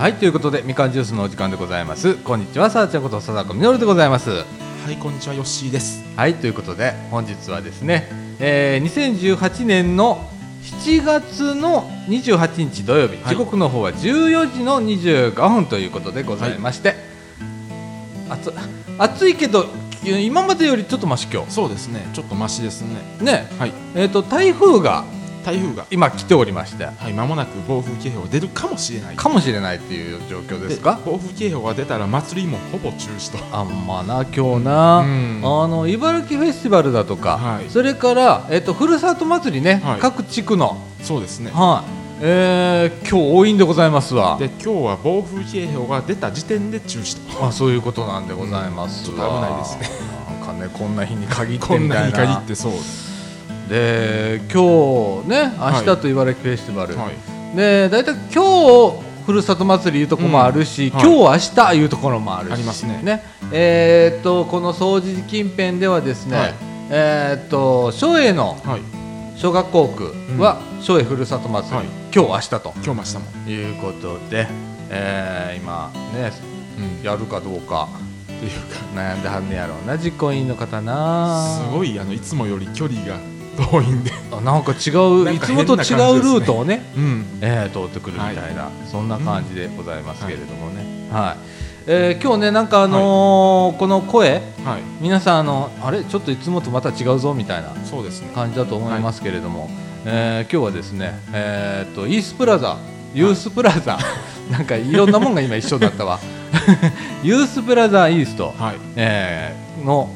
はいということでみかんジュースのお時間でございます。こんにちはさあちゃんこと貞子みのるでございます。はいこんにちはヨッシーです。はいということで本日はですね、えー、2018年の7月の28日土曜日、はい。時刻の方は14時の25分ということでございまして、暑暑いけど今までよりちょっとマシ今そうですねちょっとマシですね。日ねはい。えっ、と台風が台風が今来ておりましてはい間もなく暴風警報が出るかもしれない。かもしれないっていう状況ですか？暴風警報が出たら祭りもほぼ中止と。あんまな今日な、うん。あの茨城フェスティバルだとか、はい。それから、えっとふるさと祭りね、はい。各地区の、そうですね。はい。えー、今日多いんでございますわ。で今日は暴風警報が出た時点で中止と。あそういうことなんでございますわ、うん危ないですね。なんかねこんな日に限ってこんみたいな。なに限ってそう。ですで今日ね明はい。日と茨城フェスティバル、はい。で大体今日ふるさと祭りいうとこもあるし、うんはい。今日明日いうところもあるしありますね。えーっとこの総除近辺ではですね、はい。えーっと松江のはい。小学校区は松江ふるさと祭り、はい。今日明日と。今日も明日も。いうことで、えー今ねうん。やるかどうかっていうか悩んではんねやろうな実行委員の方な。すごいあのいつもより距離が遠いんで。あなんか違ういつもと違うルートをねうん。えー、通ってくるみたいな、そんな感じでございますけれどもね、はい。えー今日ねなんかあのーこの声はい。皆さんあのあれ？ちょっといつもとまた違うぞみたいなそうですね。感じだと思いますけれども、えー今日はですねえーっとイースプラザユースプラザ、なんかいろんなもんが今一緒だったわ。ユースプラザイースト、はい。えーの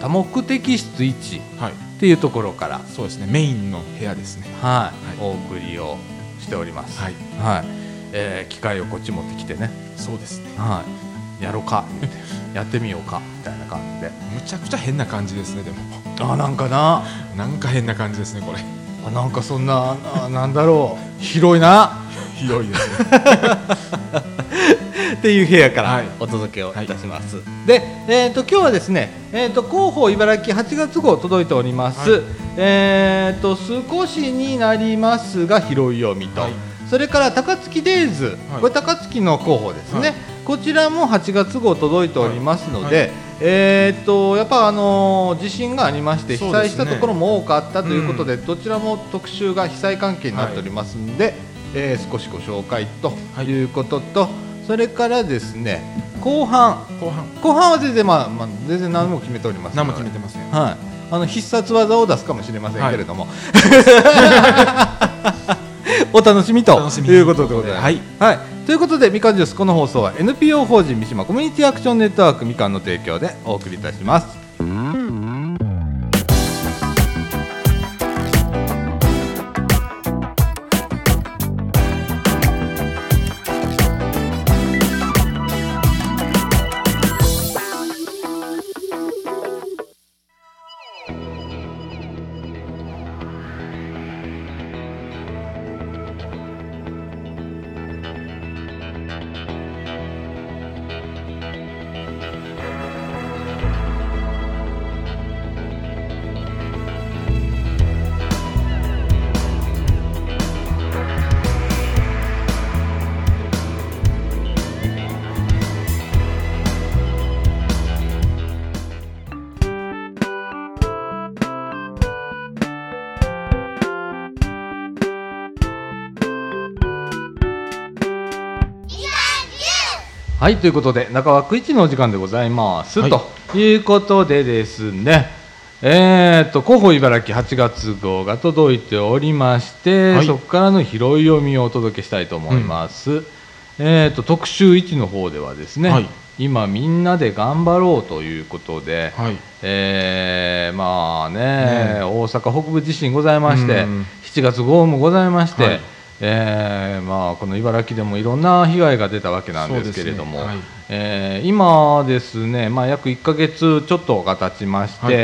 多目的室1はいっていうところから。そうですね。メインの部屋ですね。はい、はい。お送りをしております。はい。はい、えー機械をこっち持ってきてね、そうですね。はい、やろうか。やってみようか。みたいな感じで、むちゃくちゃ変な感じですねでも。あなんかな、なんか変な感じですねこれ。あなんかそんなあなんだろう。広いな。広いですね っていう部屋からはい。お届けをいたします。で、えっ、と今日はですね、えっ、と広報茨城8月号届いております。はい。えっ、と少しになりますが広い読みと。はい。それから高槻デイズ、はい。これ高槻の広報ですね、はい。こちらも8月号届いておりますので、はい。はいえーっとやっぱあのー地震がありまして被災したところも多かったということで、どちらも特集が被災関係になっておりますので、えー少しご紹介とはい。いうことと、それからですね後半。後半。後半は全然まあ、まあ、全然何も決めております何も決めてませんはい、あの必殺技を出すかもしれませんけれども、お楽しみとお楽しみいうことでございます。はい。はい、ということでみかんジュースこの放送は NPO 法人三島コミュニティアクションネットワークみかんの提供でお送りいたします。はいということで中枠一のお時間でございます、はい。ということでですねえー、と広報茨城8月号が届いておりまして、はい。そこからの拾い読みをお届けしたいと思います、えー、と特集1の方ではですね、はい。今みんなで頑張ろうということで、はい。えーまあねね。大阪北部地震ございまして、うん7月豪雨もございまして、はいえーまあ、この茨城でもいろんな被害が出たわけなんですけれども、ね。はい。えー今ですね、まあ、約1か月ちょっとが経ちまして、はい。い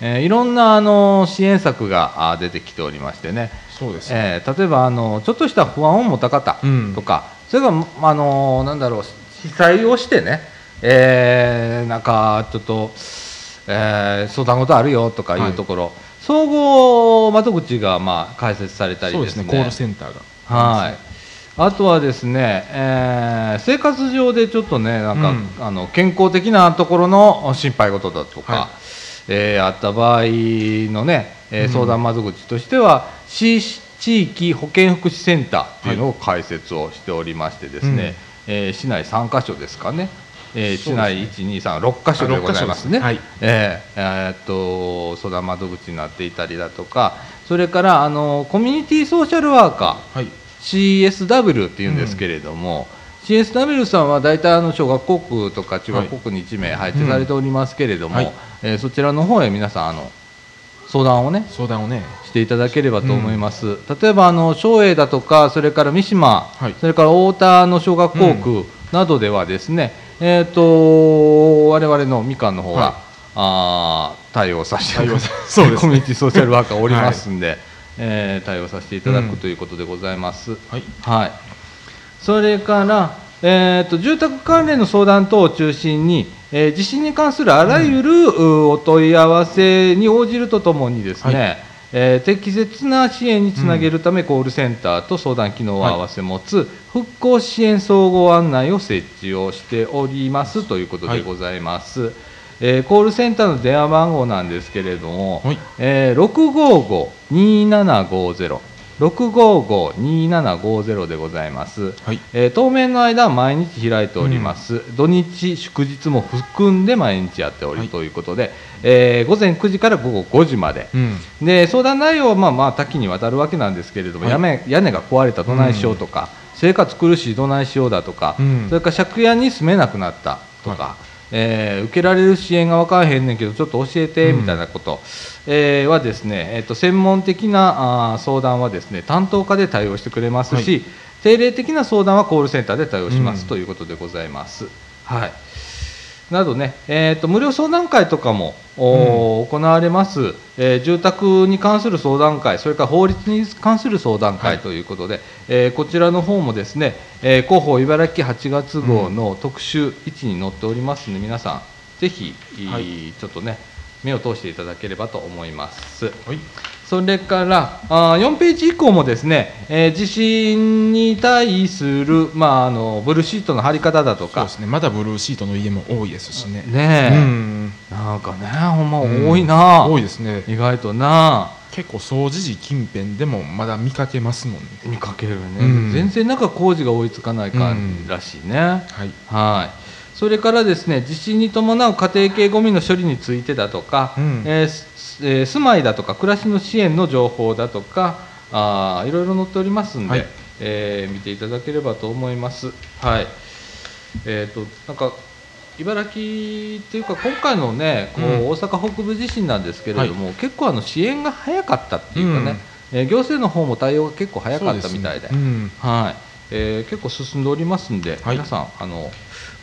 えーいろんなあの支援策があ出てきておりましてね、そうですね。えー例えばあのちょっとした不安を持った方うん。とか、それからあのなんだろう被災をしてね、えーなんかちょっと、えー相談事あるよとかいうところ、総合窓口がまあ開設されたりですすね。コールセンターがはい。あとはですね、えー生活上でちょっとねなんか、うん。あの健康的なところの心配事だとか、はい。えーあった場合のね、えーうん。相談窓口としては、市地域保健福祉センターっていうのを開設をしておりましてですね、えー市内3カ所ですかね、えー市内1236カ所でございますね。はい。えーえーっと相談窓口になっていたりだとかそれからあのコミュニティソーシャルワーカーはい。CSW っていうんですけれども、CSW さんは大体あの小学校区とか中学校区に1名配置されておりますけれども、うんはい。えーそちらの方へ皆さんあの相談をね相談をね。していただければと思います、例えばあの松栄だとかそれから三島、はい。それから太田の小学校区などではですね、えっ、と我々のみかんの方が、はいあー対応させて対応さそうですね。コミュニティソーシャルワーカーおりますんで、えー対応させていただくうんということでございます。はい。はい、それから、えー、と住宅関連の相談等を中心に、えー地震に関するあらゆる、うお問い合わせに応じるとともにですね、はい。えー適切な支援につなげるため、コールセンターと相談機能を合わせ持つ、復興支援総合案内を設置をしておりますということでございます。えーコールセンターの電話番号なんですけれども、はい。えー655-2750 655-2750でございます、はい。えー当面の間は毎日開いております、土日祝日も含んで毎日やっており、はい。ということで、えー午前9時から午後5時まで、うん。で相談内容はまあまあ多岐にわたるわけなんですけれども、はい。屋根屋根が壊れたどないしようとか、生活苦しいどないしようだとか、うん。それから借家に住めなくなったとか、はえー受けられる支援が分からへんねんけどちょっと教えてうんみたいなこと、えーはですね、えー、と専門的なあー相談はですね担当課で対応してくれますし、はい。定例的な相談はコールセンターで対応します、うん。ということでございます。はいなどね、えー、と無料相談会とかも、おー行われます、えー住宅に関する相談会、それから法律に関する相談はい。会ということで、えーこちらの方もですね、えー広報茨城8月号の特集1に載っておりますので、皆さん、ぜひ、はい。ちょっとね、目を通していただければと思います。はいそれからあー4ページ以降もですね、えー地震に対する、まあ、あのブルーシートの貼り方だとか。そうですね。まだブルーシートの家も多いですしね。ねえ、うん。なんかねほんま多いな、多いですね。意外とな。結構掃除時近辺でもまだ見かけますもんね。見かけるね、うん。全然なんか工事が追いつかない感じらしいね、はいはい。それからですね地震に伴う家庭系ごみの処理についてだとか、うん。えーすえー住まいだとか暮らしの支援の情報だとかあーいろいろ載っておりますんで、はい。えー見ていただければと思います。はい。えー、となんか茨城っていうか今回のねこう、うん。大阪北部地震なんですけれども、結構あの支援が早かったっていうかね、うん。えー行政の方も対応が結構早かったみたいで。ねうん。はい。えー結構進んでおりますんで、はい。皆さんあの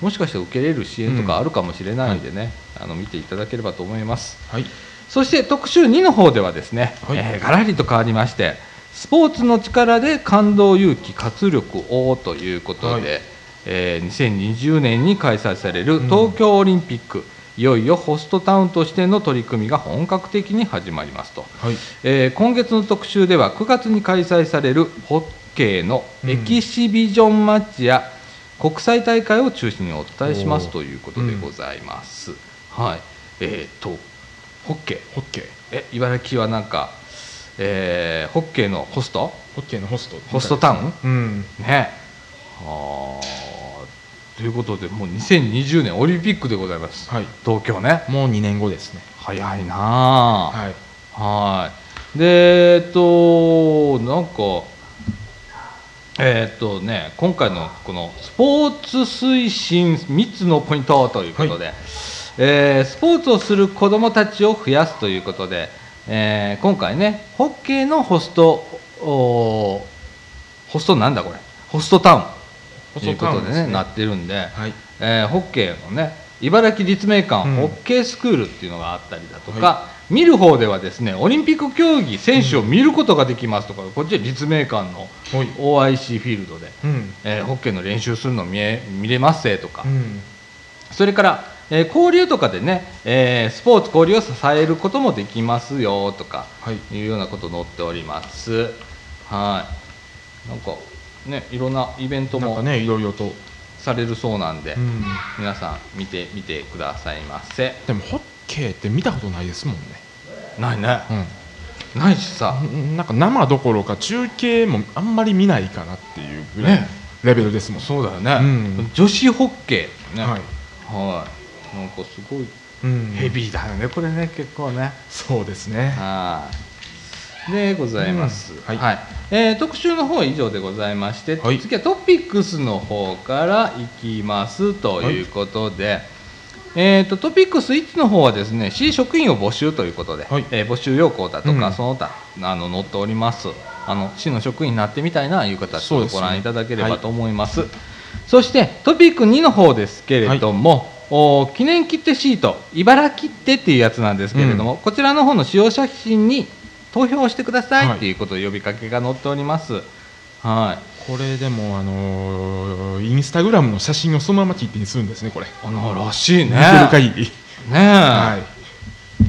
もしかして受けれる支援とかあるかもしれないんでね、あの見ていただければと思います。はいそして特集2の方ではですね、はい。えーガラリと変わりましてスポーツの力で感動勇気活力をということで、はい。えー2020年に開催されるうん。東京オリンピック、いよいよホストタウンとしての取り組みが本格的に始まりますと。はい。えー今月の特集では9月に開催されるホッケーのエキシビジョンマッチや国際大会を中心にお伝えしますということでございます。はい、えー、とホッケー。ホッケー。え茨城はなんか、えーホッケーのホスト？ホッケーのホスト。ホストタウン？うん。ね。はあ。ということでもう2020年オリンピックでございます、はい。東京ね。もう2年後ですね。早いなあ。はい。はい。で、えっと、なんか、えっとね、今回のこのスポーツ推進3つのポイントということで、えースポーツをする子どもたちを増やすということで、えー今回ね、ホッケーのホスト、おホストなんだこれ、ホストタウン。ということでね、なってるんで、はい。えーホッケーのね茨城立命館うん。ホッケースクールっていうのがあったりだとか、見る方ではですねオリンピック競技選手を見ることができますとか、こっちは立命館のはい。OIC フィールドで、うん。えーホッケーの練習するの見え見れますぜとか、うん。それから、えー交流とかでね、えースポーツ交流を支えることもできますよとかはい。いうようなこと載っております。はい。なんかねいろんなイベントもなんかねいろいろと、されるそうなんで、うん、皆さん見てみてくださいませ。でもホッケーって見たことないですもんね、ないね。うないしさ。ん、なんか生どころか中継もあんまり見ないかなっていうぐらいレベルですもん、そうだよね、うん。女子ホッケーね。はい。はいなんかすごいうん、ヘビーだよねこれね結構ね。そうですね。はい。でございます、うん。はい。えー特集の方は以上でございまして、はい。次はトピックスの方からいきますということで、えー、とトピックス1の方はですね市職員を募集ということで、はい。えー募集要項だとか、うん。その他あの載っております。あの市の職員になってみたいないう方そうですね。ご覧いただければと思います。そしてトピック2の方ですけれども、お記念切手シート茨城切手っていうやつなんですけれども、こちらの方の使用写真に投票してくださいはい。っていうことで呼びかけが載っております。はい。これでもあのーインスタグラムの写真をそのまま切手にするんですねこれ。あのらしいね。見てる限り。ねえ、は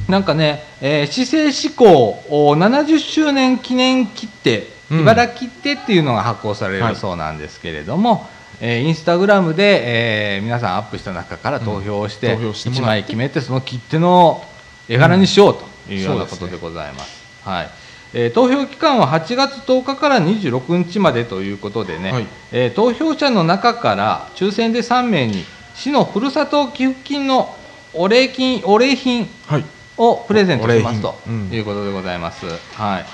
い。なんかね、えー、市政施行お70周年記念切手、うん。茨城切手っていうのが発行されはい。るそうなんですけれども、えーインスタグラムで、えー皆さんアップした中から投票をして,、うん投票しても1らって。枚決めてその切手の絵柄にしようというようなことでございます。はい。えー投票期間は8月10日から26日までということでね、はい。えー投票者の中から抽選で3名に市のふるさと寄付金のお礼金お礼品はい。をプレゼントしますということでございます。はい。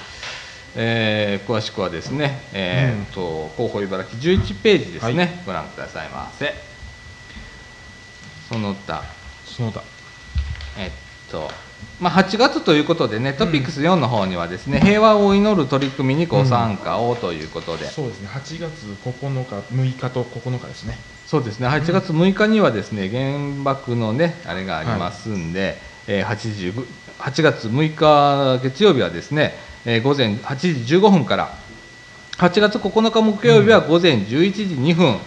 えー詳しくはですね、えーっと広報茨城11ページですね、はい。ご覧くださいませ。その他。その他。えっと。まあ、8月ということでね、トピックス4の方にはですね、平和を祈る取り組みにご参加をということで、そうですね。8月9日6日と9日ですね。そうですね。8月6日にはですね原爆のねあれがありますんで、えー8時8月6日月曜日はですね、えー午前8時15分から。8月9日木曜日は午前11時2分、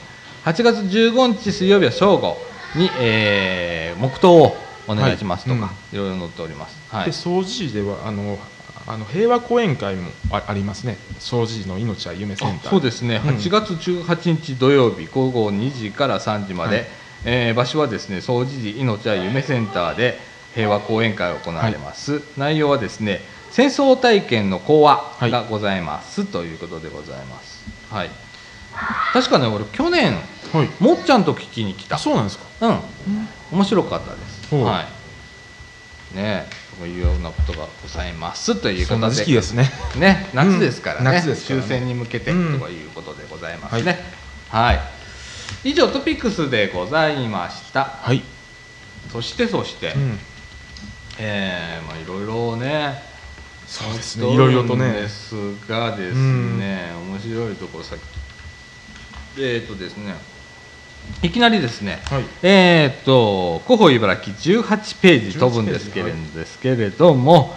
8月15日水曜日は正午に、えー黙祷をお願いしますとか、はい。いろいろ載っております。はい。で掃除時ではあのあの平和講演会もあありますね。掃除時の命は夢センターそうですね、うん。8月18日土曜日午後2時から3時まで、はい。えー場所はですね総持寺命は夢センターで平和講演会が行われます、内容はですね戦争体験の講話がございます、ということでございます。はい。確かね俺去年はい。もっちゃんと聞きに来た。あそうなんですか。うん。面白かったです。はい。ねそういうようなことがございますというそんなことでですね。ね、夏ですからね、うん。夏ですね。終戦に向けてとうんいうことでございますね。はい、以上トピックスでございました。はい、そしてそして、うん、えーまあいろいろね、そうですね。いろいろとね。ですがですね、面白いところさっき。えっ、とですね、いきなりですね。はい。えーっと広報茨城18ページ飛ぶんですけれ,、18ページ。ですけれども、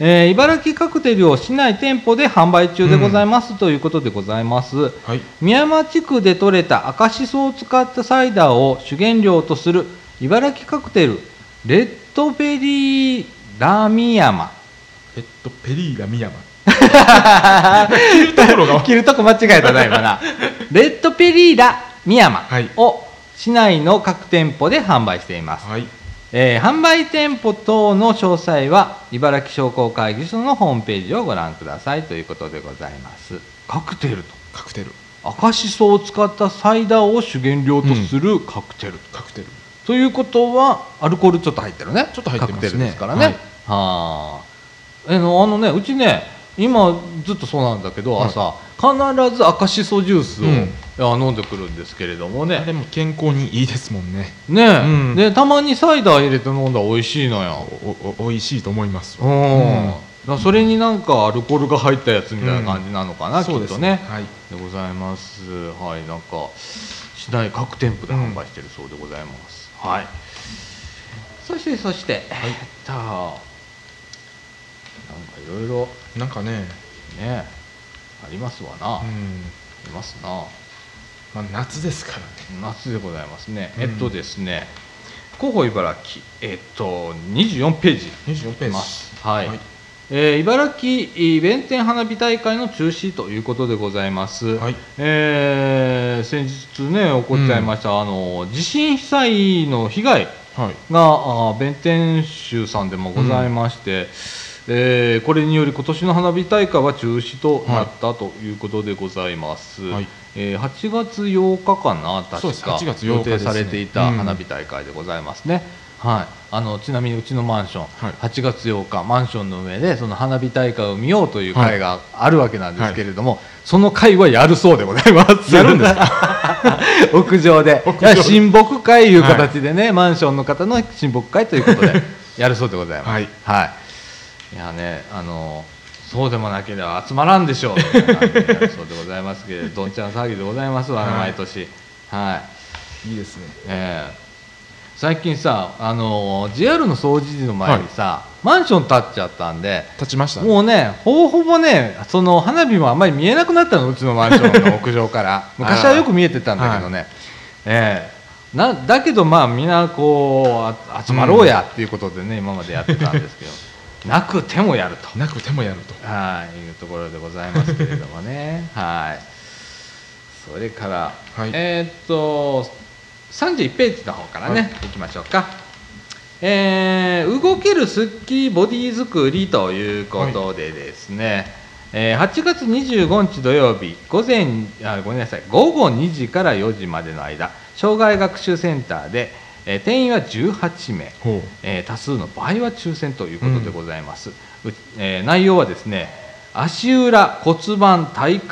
えー茨城カクテルを市内店舗で販売中でございます、ということでございます。はい。宮山地区で採れた赤しそを使ったサイダーを主原料とする茨城カクテルレッドベリーラミヤマえっとペリーラミヤマ切るところが切るとこ間違えたな今な。レッドペリーラミヤマはい。を市内の各店舗で販売しています。はい。えー販売店舗等の詳細は茨城商工会議所のホームページをご覧くださいということでございます。カクテルと。カクテル。赤しそを使ったサイダーを主原料とするカクテル、カクテル。ということはアルコールちょっと入ってるね。ちょっと入ってますね。カクテルですからね、はい。はあえのあのねうちね今ずっとそうなんだけど、はい。朝必ず赤しそジュースを、うん。あ飲んでくるんですけれどもあねれも健康にいいですもんね。ねえ、うん。でたまにサイダー入れて飲んだら美味しいのよ。おお美味しいと思います。うん、うん。だそれになんかアルコールが入ったやつみたいな感じなのかな、うですっとね。はい。でございます。はいなんか市内各店舗で販売してるそうでございます、はい。そしてそして、えっとかいろいろなんかね。ねありますわな、あうん。りますな。まあ夏ですからね。夏でございますね、うん。えっとですね広報茨城えっと24ページ。24ページ。ます。はい、えー茨城弁天花火大会の中止ということでございます、はい。えー先日ね起こっちゃいました、あの地震被災の被害はい。があー弁天州さんでもございまして、えーこれにより今年の花火大会は中止となったということでございます、はい。えー8月8日かな確か。8月8予定されていた花火大会でございますね、はい、あのちなみにうちのマンション、はい。8月8日マンションの上でその花火大会を見ようという会があるわけなんですけれども、その会はやるそうでございます。やるんですか？屋上で。親睦会いう形でね、マンションの方の親睦会ということでやるそうでございます。はい。はい、いやねあのそうでもなければ集まらんでしょうみそうでございますけれどどんちゃん騒ぎでございますわ、はい。毎年。はい。いいですね。ええ。最近さあの JR の掃除時の前にさ、マンション建っちゃったんで立ちましたね。もうねほぼほぼねその花火もあんまり見えなくなったのうちのマンションの 屋上から。昔はよく見えてたんだけどね、ええ。なだけどまあみんなこうあ集まろうやっていうことでね、今までやってたんですけどなくてもやると。なくてもやると。はいいうところでございますけれどもね。はい。それから、はい。えーっと31ページの方からね、い、きましょうか。えー動けるスッキリボディ作りということでですね、えー8月25日土曜日午前あごめんなさい午後2時から4時までの間障害学習センターで、えー定員は18名。えー多数の場合は抽選ということでございます、うえー内容はですね足裏骨盤体幹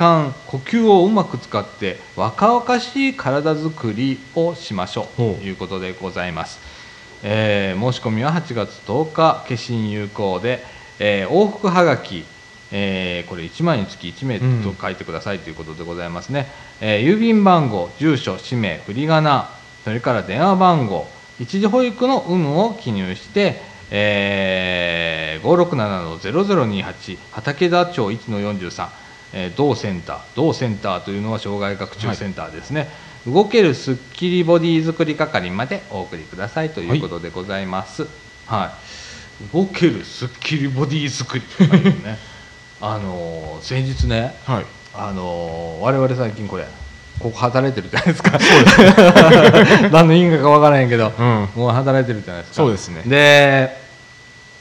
呼吸をうまく使って若々しい体づくりをしましょう。ということでございます、えー申し込みは8月10日消印有効で、えー往復はがき。えーこれ1枚につき1名と書いてください。ということでございますね、えー郵便番号住所氏名振り仮名それから電話番号一時保育の有無を記入して、えー、567-0028畠田町1-43、えー同センター同センターというのは障害学習センターですね、動けるスッキリボディ作り係までお送りくださいということでございます。はい、動けるスッキリボディ作りね。あのー先日ねはい。あのー我々最近これここ働いてるじゃないですか。何の因果かわからへんけど、うん。もう働いてるじゃないですか。そうですね。で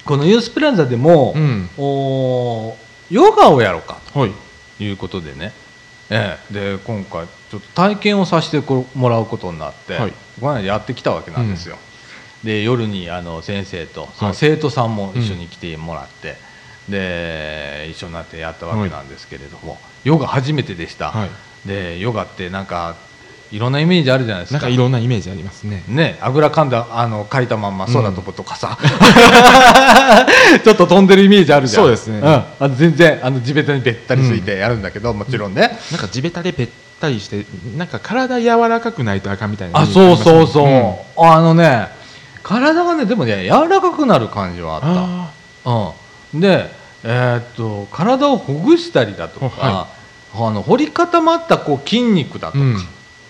このユースプラザでも、うん。おーヨガをやろうかはい。ということでね、ええ、で今回ちょっと体験をさせてこもらうことになって、はい。この間やってきたわけなんですよ、で夜にあの先生とそのはい。生徒さんも一緒に来てもらって、で一緒になってやったわけなんですけれども、ヨガ初めてでした、はいでヨガってなんかいろんなイメージあるじゃないですか。なんかいろんなイメージありますね。ね、あぐらかんだあの書いたまんま空飛ぶとかさ、ちょっと飛んでるイメージあるじゃん。そうですね。ん、あの全然あの地べたにべったりついてやるんだけど、もちろんね、なんか地べたでべったりしてなんか体柔らかくないとあかんみたいなあイメージそうそうそう、あのね体がねでもね柔らかくなる感じはあった。あうん、で、えーっと体をほぐしたりだとか、はあの凝り固まったこう筋肉だとか、うん。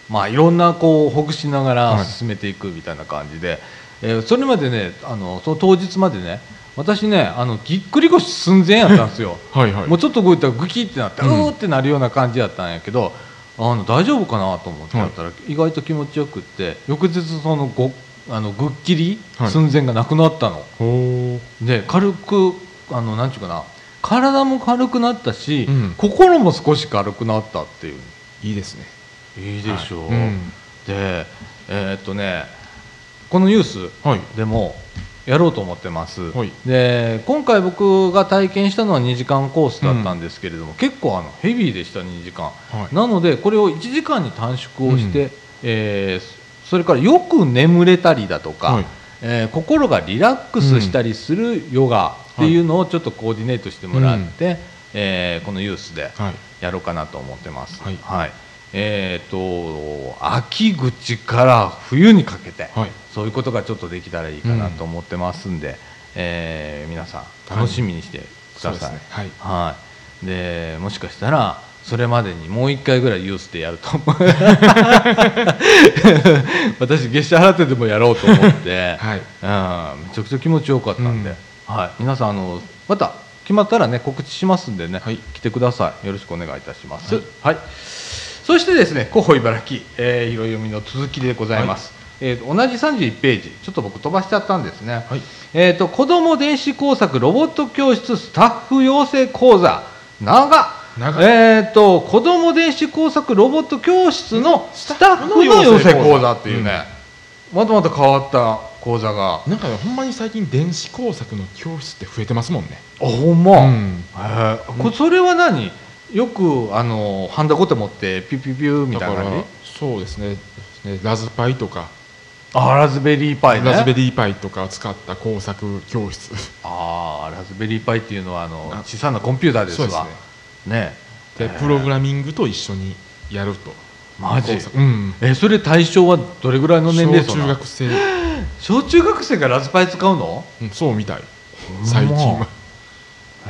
まあ、いろんなこうほぐしながらはい。進めていくみたいな感じで、えーそれまでねあのその当日までね私ねあのぎっくり腰寸前やったんですよ。あ はいはい。もうちょっと動いたらグキってなって、ううんーってなるような感じやったんやけどあの大丈夫かなと思ってやったら、意外と気持ちよくって翌日そのごあのぐっきりはい。寸前がなくなったの。ほで軽くあのなんちゅうかな体も軽くなったし、うん。心も少し軽くなったっていう。ういいですね。いいでしょう、はい。うん。でえーっとねこのユースはい。でもやろうと思ってます、はい。で今回僕が体験したのは2時間コースだったんですけれども、結構あのヘビーでした2時間、はい。なのでこれを1時間に短縮をして、うん。えーそれからよく眠れたりだとか、はい。えー心がリラックスしたりするヨガっていうのをちょっとコーディネートしてもらって、えーこのユースではい。やろうかなと思ってます。はい。えー、と秋口から冬にかけて、はい。そういうことがちょっとできたらいいかなと思ってますんで、えー皆さん楽しみにしてください。そうですねはい。はい、でもしかしたらそれまでにもう一回ぐらいユースでやると思う。私月謝払ってでもやろうと思って、はい。うん。めちゃくちゃ気持ちよかったんで、うんはい、皆さんあのまた決まったらね告知しますんでね、はい。来てください。よろしくお願いいたします。はい。はい、そしてですね広報茨城、えー、広読みの続きでございます、えーと同じ31ページ。ちょっと僕飛ばしちゃったんですね、はい。えー、と子ども電子工作ロボット教室スタッフ養成講座。長長えー、と子ども電子工作ロボット教室のスタッフの養成講座。っていうね、またまた変わった講座が。なんかねほんまに最近電子工作の教室って増えてますもんね。あほんま、うん。へーこれそれは何？よくあのハンダゴテ持ってピュピュピュみたいな感じ？そうですね。ねラズパイとか、あラズベリーパイね。ラズベリーパイとかを使った工作教室。あーラズベリーパイっていうのはあのあ小さなコンピューターですわ。ね。ね。でプログラミングと一緒にやるとマジ？うん。えそれ対象はどれぐらいの年齢層小中学生、小中学生がラズパイ使うの？うん、そうみたい。最近は。へ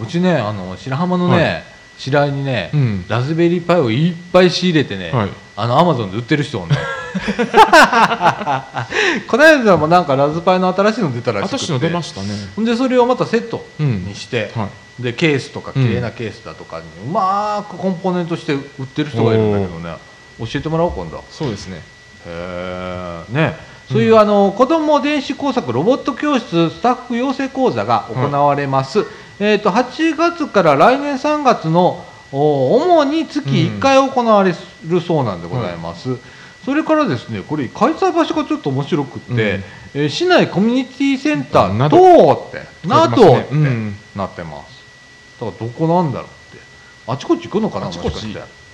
ー。うちねあの白浜のね、はい。白井にね、うん。ラズベリーパイをいっぱい仕入れてね、はい。あのアマゾンで売ってる人をね この間もなんかラズパイの新しいの出たらしくて。私の出ましたね。でそれをまたセットうん。にして、はでケースとか綺麗なケースだとかにうまくコンポーネントして売ってる人がいるんだけどね。教えてもらおう今度。そうですね。へえね。そういう、あの子ども電子工作ロボット教室スタッフ養成講座が行われます、えー、と8月から来年3月のお主に月1回行われるそうなんでございます、それからですねこれ開催場所がちょっと面白くって、うん。えー市内コミュニティセンターな等どってなどってうん。なってます。だからどこなんだろうって。あちこち行くのかなあちこち。もしかして。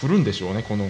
来るんでしょうねこの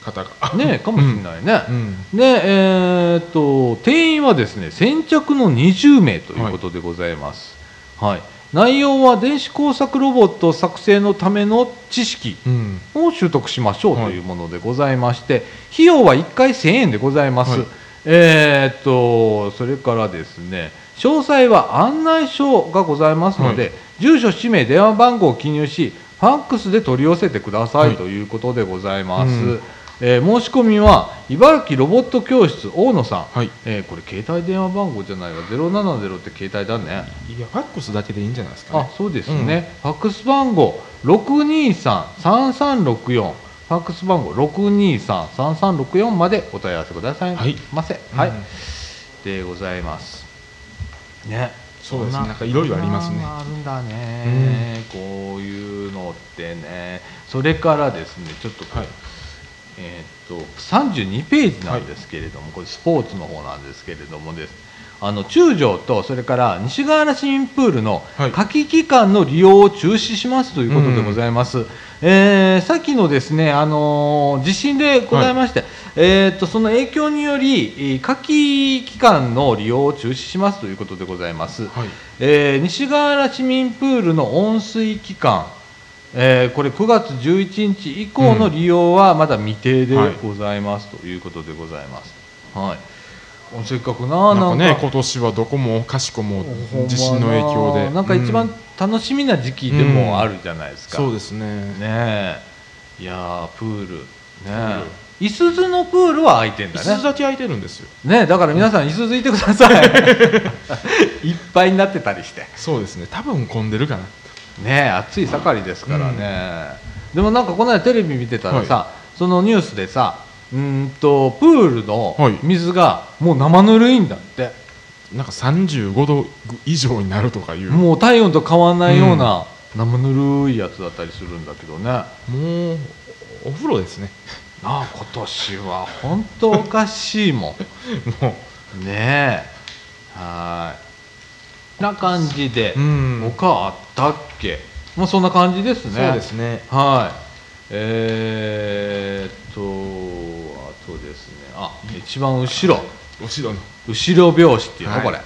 方が。ねかもしれないね、うん。で、えーっと定員はですね先着の20名ということでございます、はい。内容は電子工作ロボット作成のための知識うん。を習得しましょうとはい。いうものでございまして、費用は1回1000円でございます、はい。えーっとそれからですね詳細は案内書がございますので、はい住所氏名電話番号を記入しファックスで取り寄せてください、はい。ということでございます、うん。えー申し込みは茨城ロボット教室大野さん、はい。えーこれ携帯電話番号じゃないわ。070って携帯だね。いやファックスだけでいいんじゃないですか、ね、あそうですね、ファックス番号623-3364ファックス番号623-3364までお問い合わせくださいはい。ませはい、うん。でございますね。そうですね。こなんかいろいろありますね。あるんだね、こういうのってね。それからですねちょっとはい。えーっと32ページなんですけれども、これスポーツの方なんですけれどもですあの中条とそれから西川原市民プールのはい。夏季期間の利用を中止しますということでございます、えーさっきのですね、あのー地震でございまして、えーっとその影響によりえー夏季期間の利用を中止しますということでございます、はい。えー西川原市民プールの温水期間、えーこれ9月11日以降の利用はまだ未定ではい。ございます、ということでございます。はい。せっかくななんかね今年はどこもかしこも地震の影響で。なんか一番楽しみな時期でもあるじゃないですか。そうですね。ねえ。いやープール。ね。いすゞのプールは空いてんだね。椅子。だけ空いてるんですよ。ねだから皆さんいすゞいてください。いっぱいになってたりして。そうですね。多分混んでるかな。ねえ暑い盛りですからね、でもなんかこの間テレビ見てたらさ、そのニュースでさうーんとプールのはい。水がもう生ぬるいんだって、なんか35度以上になるとかいう。ももう体温と変わらないような生ぬるいやつだったりするんだけどね、うお風呂ですね。ああ今年は本当おかしいも もんねえ。はい。な感じで、うん。他あったっけ？もうそんな感じですね。そうですね。はい。えー、っと、あとですね、あ、一番後ろ、後ろの。後ろ拍子っていうの、はい。これ。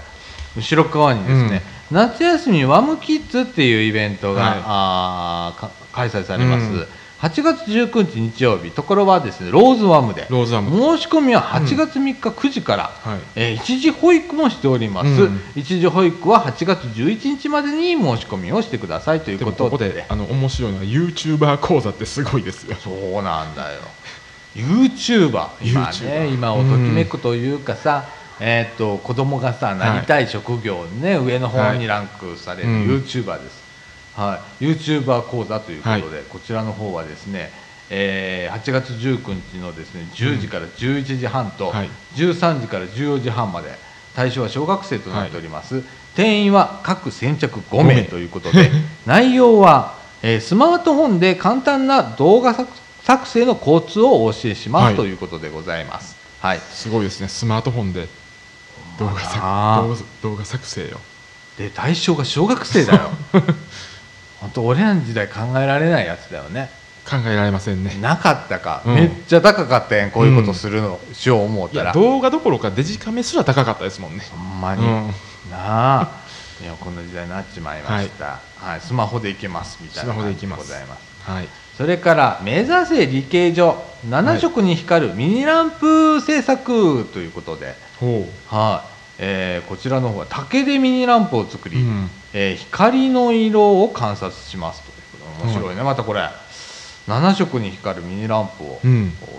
後ろ側にですね、夏休みワムキッズっていうイベントが、はい。あ開催されます。うん。8月19日日曜日、ところはですね、ローズワムで。ローズワム。申し込みは8月3日9時から、はい。えー一時保育もしております、うん。一時保育は8月11日までに申し込みをしてくださいというでことでもここであの面白いのは YouTuber 講座ってすごいですよ。そうなんだよ YouTuber 今ね今をときめくというかさ、えー、と子供がさなりたい職業ね、上の方にランクされるうん。YouTuber です、はい。YouTuber 講座ということで、こちらの方はですね、えー8月19日のですね10時から11時半と、はい。13時から14時半まで対象は小学生となっております、定員は各先着5名ということで 内容は、えースマートフォンで簡単な動画作作成のコツをお教えします、はい。ということでございます。はい。すごいですね。スマートフォンで動画作動画作成よ。で対象が小学生だよ。本当俺らの時代考えられないやつだよね。考えられませんね。なかったか、うん。めっちゃ高かったやんこういうことするの、しよう思ういやたら。動画どころかデジカメすら高かったですもんね。ほんまに、うん。なあ。いやこんな時代になっちまいました、はい。スマホでいけますみたいなスマホで感じでございます。はいそれから目指せ理系所。7色に光るミニランプ製作ということで、ほはい。えーこちらの方は竹でミニランプを作り、うん。えー光の色を観察しますと。いうことで面白いね、またこれ7色に光るミニランプを、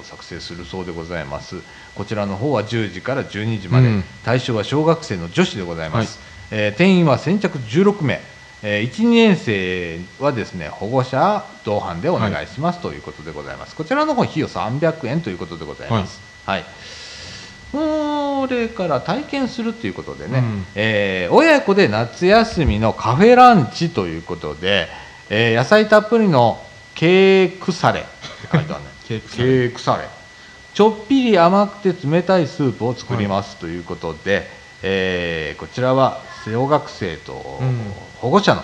作成するそうでございます。こちらの方は10時から12時まで、うん。対象は小学生の女子でございます、えー定員は先着16名、えー、12年生はですね保護者同伴でお願いします、ということでございます。こちらの方費用300円ということでございます。はい、それから体験するということでね、うん。えー親子で夏休みのカフェランチということで、えー野菜たっぷりのケークサレね。ケークサレ。ちょっぴり甘くて冷たいスープを作りますということで、えーこちらは小学生とうん保護者の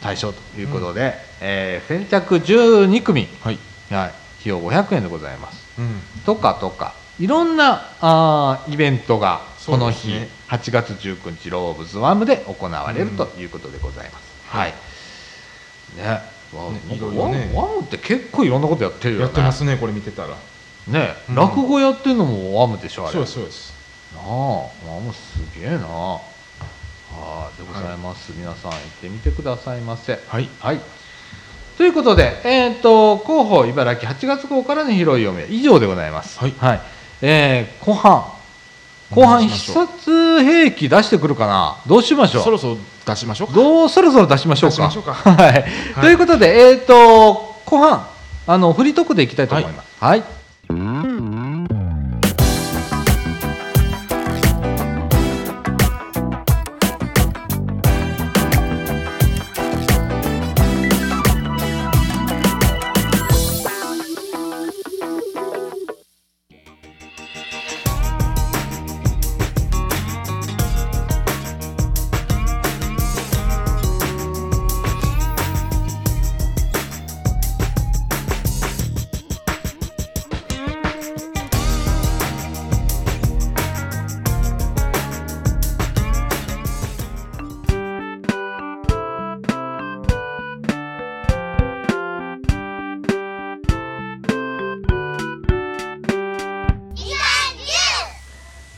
対象ということで、えー先着12組、はい。はい、費用500円でございます。うん。とかとか。いろんなあーイベントがこの日、ね8月19日ローブズワムで行われるということでございます、はい。ね。わねなんかいねワムワムって結構いろんなことやってるよね。やってますねこれ見てたら。ね、うん。落語やってるのもワムでしょあれ。そうですそうです。なあワムすげえなはいでございます、皆さん行ってみてくださいませはいはい。ということで、えー、と広報茨城8月号からの広い読みは以上でございます。はいえー後半、後半必殺兵器出してくるかな、どうしましょう？そろそろ出しましょうかどうそろそろ出しましょうか？出しましょうか はい。はいということで、えっ、と後半あのフリートークでいきたいと思います。はい。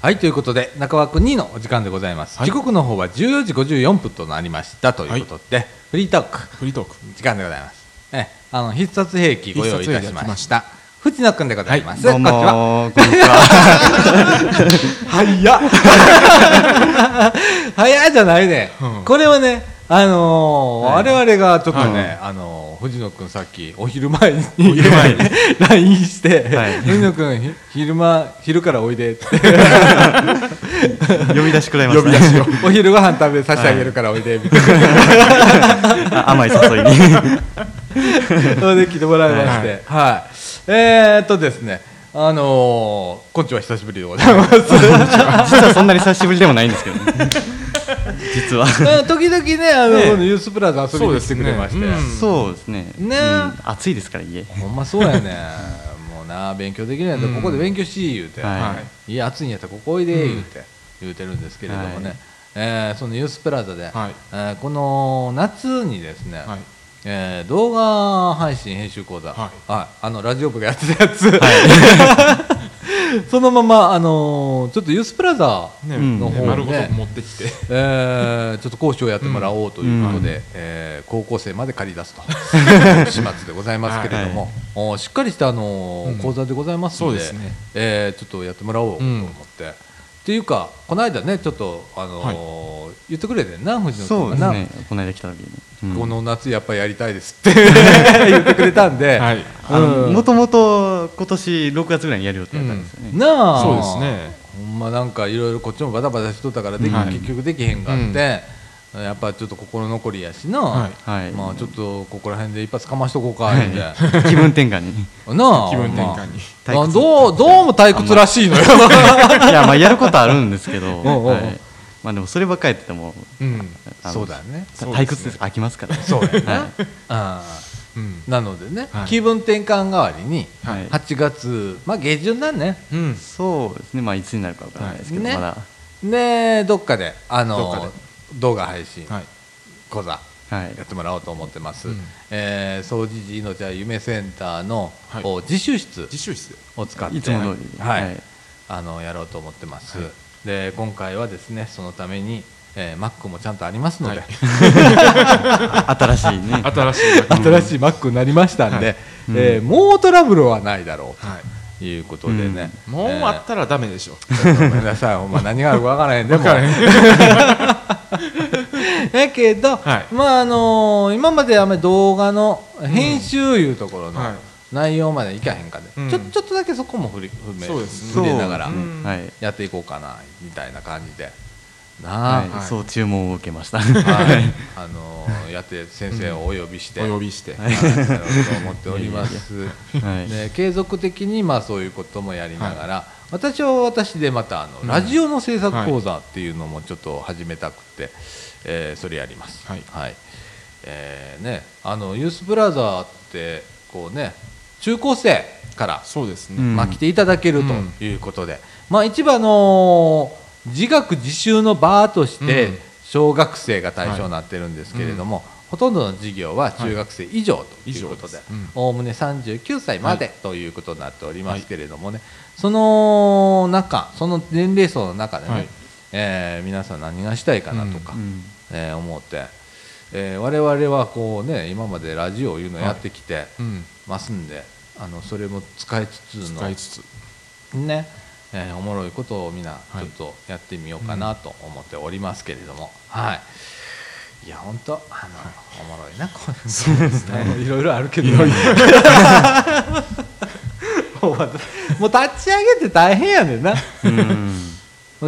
はいということで中枠2のお時間でございます、はい時刻の方は14時54分となりましたということで、フリートークフリートーク時間でございます。え、あの必殺兵器ご用意いたしまし。した藤野くんでございます。どうもこんにちは。ーこんにちは。早っ。早いじゃないね。うんこれはね、あのーはい我々がちょっとね、あのー藤野くんさっきお昼前にお昼前に LINE して、はい藤野くんひ昼間昼からおいでって 呼び出しくらいました、ね。お昼ご飯食べさせてあげるからおいでみたいな。あ甘い誘いに。それで来てもらいまして、はい、えー、っとですね、あのー、こんにちは久しぶりでございます。実はそんなに久しぶりでもないんですけどね。実は。えー時々ね、あの、ね。このユースプラザ遊びに来てくれまして、そうですねうん。そうですね。ね。うん暑いですから家。ほんまそうやね、もうな、勉強できないと、うん。ここで勉強し言うて、はい。いや、暑いんやったらここおいで言うて、言うてるんですけれどもね、はい。えーそのユースプラザで、はい。えーこの夏にですね、はい。えー動画配信編集講座、はい。あのラジオ部がやってたやつ、そのまま、あのーちょっとユースプラザの方ね丸ごと持ってきて。えーちょっと講師をやってもらおうということで、えー高校生まで借り出すと。始末でございますけれども、おしっかりした、あのーうん。講座でございますのでそうね。えーちょっとやってもらおうと思って、っていうかこの間ねちょっとあのー言ってくれてんな藤野君がね。この間来た時に、うんこの夏やっぱりやりたいですって。言ってくれたんで、はい。あのうんもともと今年6月ぐらいにやる予定だったんですよね、なあ。そうですね。ほんまなんかいろいろこっちもバタバタしとったからでき、はい結局できへんかって、やっぱちょっと心残りやしな、はい。はい。まあちょっとここら辺で一発かましとこうか言うて、気分転換に。なあ 気分転換に。まあどうどうも退屈らしいのよ。いやまあやることあるんですけど、んうんう。んはいまあでもそればっかりやっててもうん。そうだよね。退屈です飽きますからそうやな、はい。ああうん。なのでね、はい。気分転換代わりにはい。8月、まあ下旬だね。うん。そうですね。まあいつになるかわからないですけど、はいね。まだ。でどっかであの動画配信はい。講座はい。やってもらおうと思ってます、うん。えー総持寺命は夢センターの、はい。お自習室自習室。でを使っていつも通り。はい。はい。あのやろうと思ってます、はいで今回はですねそのために、えー、Mac もちゃんとありますので、はい。新しいね。新しい新しい Mac になりましたんで、はい。えーもうトラブルはないだろうはい。ということでね、もうあったらダメでしょちょっとごめんなさい、ほんま何があるか分からへん。でも。分からや けど、はい。まああのー今まであんまり動画の編集いうところのはい内容までいかへんかで、うん。ちょちょっとだけそこも振り踏めそうですね。触れながらやっていこうかなみたいな感じで。なあ、はい。はい。そう注文を受けました。はい。あのーやって先生をお呼びして、お呼びして。はい。やろうと思っております。はい。で継続的にまあそういうこともやりながら、私は私でまたあの、うん。ラジオの制作講座っていうのもちょっと始めたくて、えーそれやります。はい。えーね、あのユースプラザーってこうね中高生から、そうですね、うん。まあ、来ていただけるうん。ということで、まあ、一番あのー自学自習の場としてうん。小学生が対象になってるんですけれども、ほとんどの授業は中学生以上ということでおおむね39歳までということになっておりますけれどもね、その中その年齢層の中でね、はい。えー皆さん何がしたいかなとか、うん。えー思って、えー我々はこうね今までラジオいうのやってきてうん、ますんで、あのそれも使いつつの使いつつ。ね、えーおもろいことをみんなはい。ちょっとやってみようかなと思っておりますけれども、はい。い。や本当あの、おもろいなこれそうですね。いろいろあるけど。もう立ち上げて大変やねんな。うん。で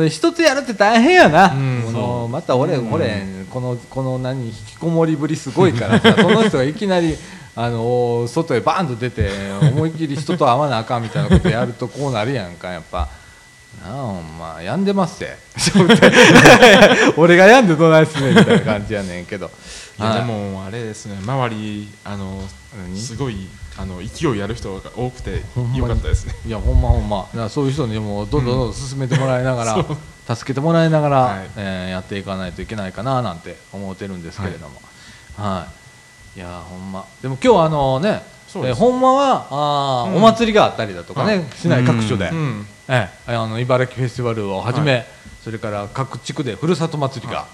一つやるって大変やな、うん。また俺、俺このこの何引きこもりぶりすごいからさ その人がいきなりあの外へバーンと出て思いっきり人と会わなあかんみたいなことやるとこうなるやんか。やっぱ。なあほんま病んでますせ 俺が病んでどないすねみたいな感じやねんけど。いやはい。でもあれですね。周りあの何？すごいあの勢いやる人が多くてよかったですね。いやほんまほんま。だからそういう人にもどんどんどんどん進めてもらいながら、助けてもらいながら、はい。えーやっていかないといけないかななんて思ってるんですけれども。はい、い、やほんま。でも今日はあのねえーほんまはあー、うん。お祭りがあったりだとかね、はい。市内各所で、うん。ええあの茨城フェスティバルをはじめ、はい。それから各地区でふるさと祭りが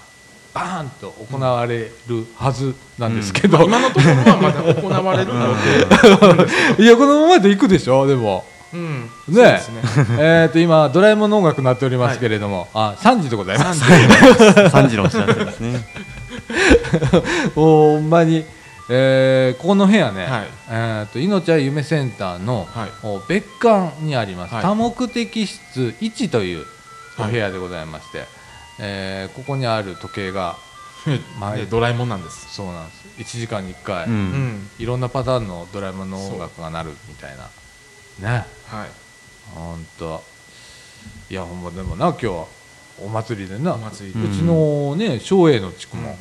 バーンと行われるはずなんですけど、今のところはまだ行われるので、いやこのままで行くでしょ？でも。うん、ねそうですね。えーと今ドラえもんの音楽になっておりますけれども、あ3時でございます。3時のお知らせですね。ほんまに、えーここの部屋ね、はい。えーと命は夢センターの、はい。お別館にあります、はい。多目的室1というおはい部屋でございまして、えーここにある時計が ドラえもんなんです、そうなんです。1時間に1回、ううん。んいろんなパターンのドラえもんの音楽が鳴るみたいな。ね。はい、ほんと。いやほんまでもな今日はお祭りでな。お祭り。うちのね松栄の地区も、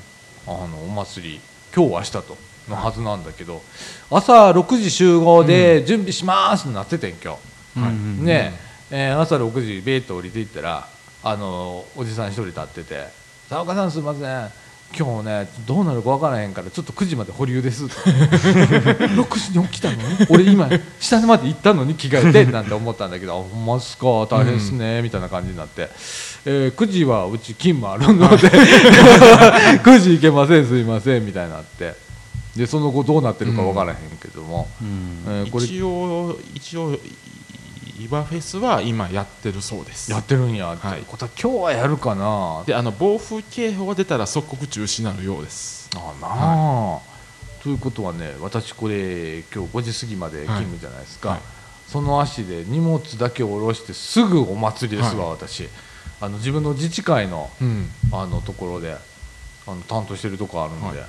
あのお祭り今日明日とのはずなんだけど朝6時集合で準備しますってなっててん今日、はいうんねえー朝6時ベーッと降りていったらあのおじさん一人立ってて「沢岡さんすいません。今日ねどうなるか分からへんからちょっと9時まで保留です」って6時に起きたのに？俺今下まで行ったのに着替えてなんて思ったんだけど「あほんまっすか。大変っすね」みたいな感じになって、えー9時はうち勤務あるので 9時行けませんすいませんみたいになって。でその後どうなってるか分からへんけども、うん。えーこれ一応一応岩フェスは今やってるそうです。やってるんや、はい。ことは今日はやるかな。であの暴風警報が出たら即刻中止になるようです。あなあ、ということはね私これ今日5時過ぎまで勤務じゃないですか、はい。その足で荷物だけ下ろしてすぐお祭りですわ、は私。あの自分の自治会のうん。あのところであの担当してるとこあるんで、はい。ね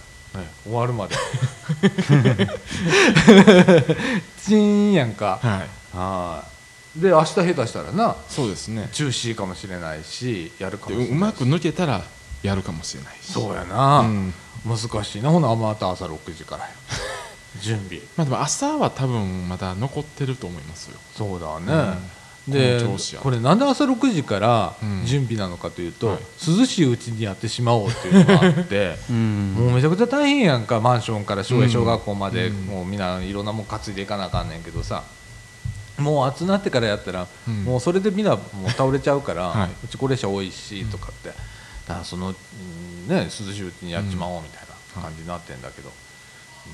終わるまで。チーンやんか。はい。はいで明日下手したらなそうですね。中止かもしれないしやるかでもしれないし。うまく抜けたらやるかもしれないし。そうやな、うん。難しいな。ほなまた朝6時からや。準備。まあ、でも朝は多分まだ残ってると思いますよ。そうだね、うん。でこれなんで朝6時からうん。準備なのかというと、はい。涼しいうちにやってしまおうっていうのがあって うん。もうめちゃくちゃ大変やんか。マンションから小学校まで、うん。もうみんないろんなもん担いでいかなあかんねんけどさもう暑なってからやったら、うん。もうそれでみんなもう倒れちゃうから、はい。うち高齢者多いしとかって。だからその、うんね、涼しいうちにやっちまおうみたいな感じになってんだけど、ね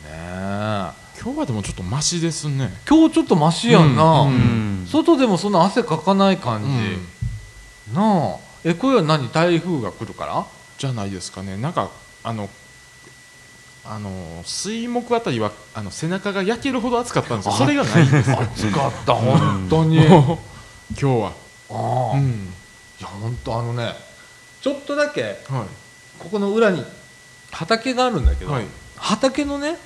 え。今日はでもちょっとマシですね。今日ちょっとマシやんな、うん。うん。外でもそんな汗かかない感じ、なあ。えこれは何？台風が来るから？じゃないですかね。なんかあのあの水木あたりはあの背中が焼けるほど暑かったんですよ。それがないんですよ。暑かった本当に、も う今日は。ああ、いうん。や本当あのねちょっとだけはい。ここの裏に畑があるんだけど、はい。畑のね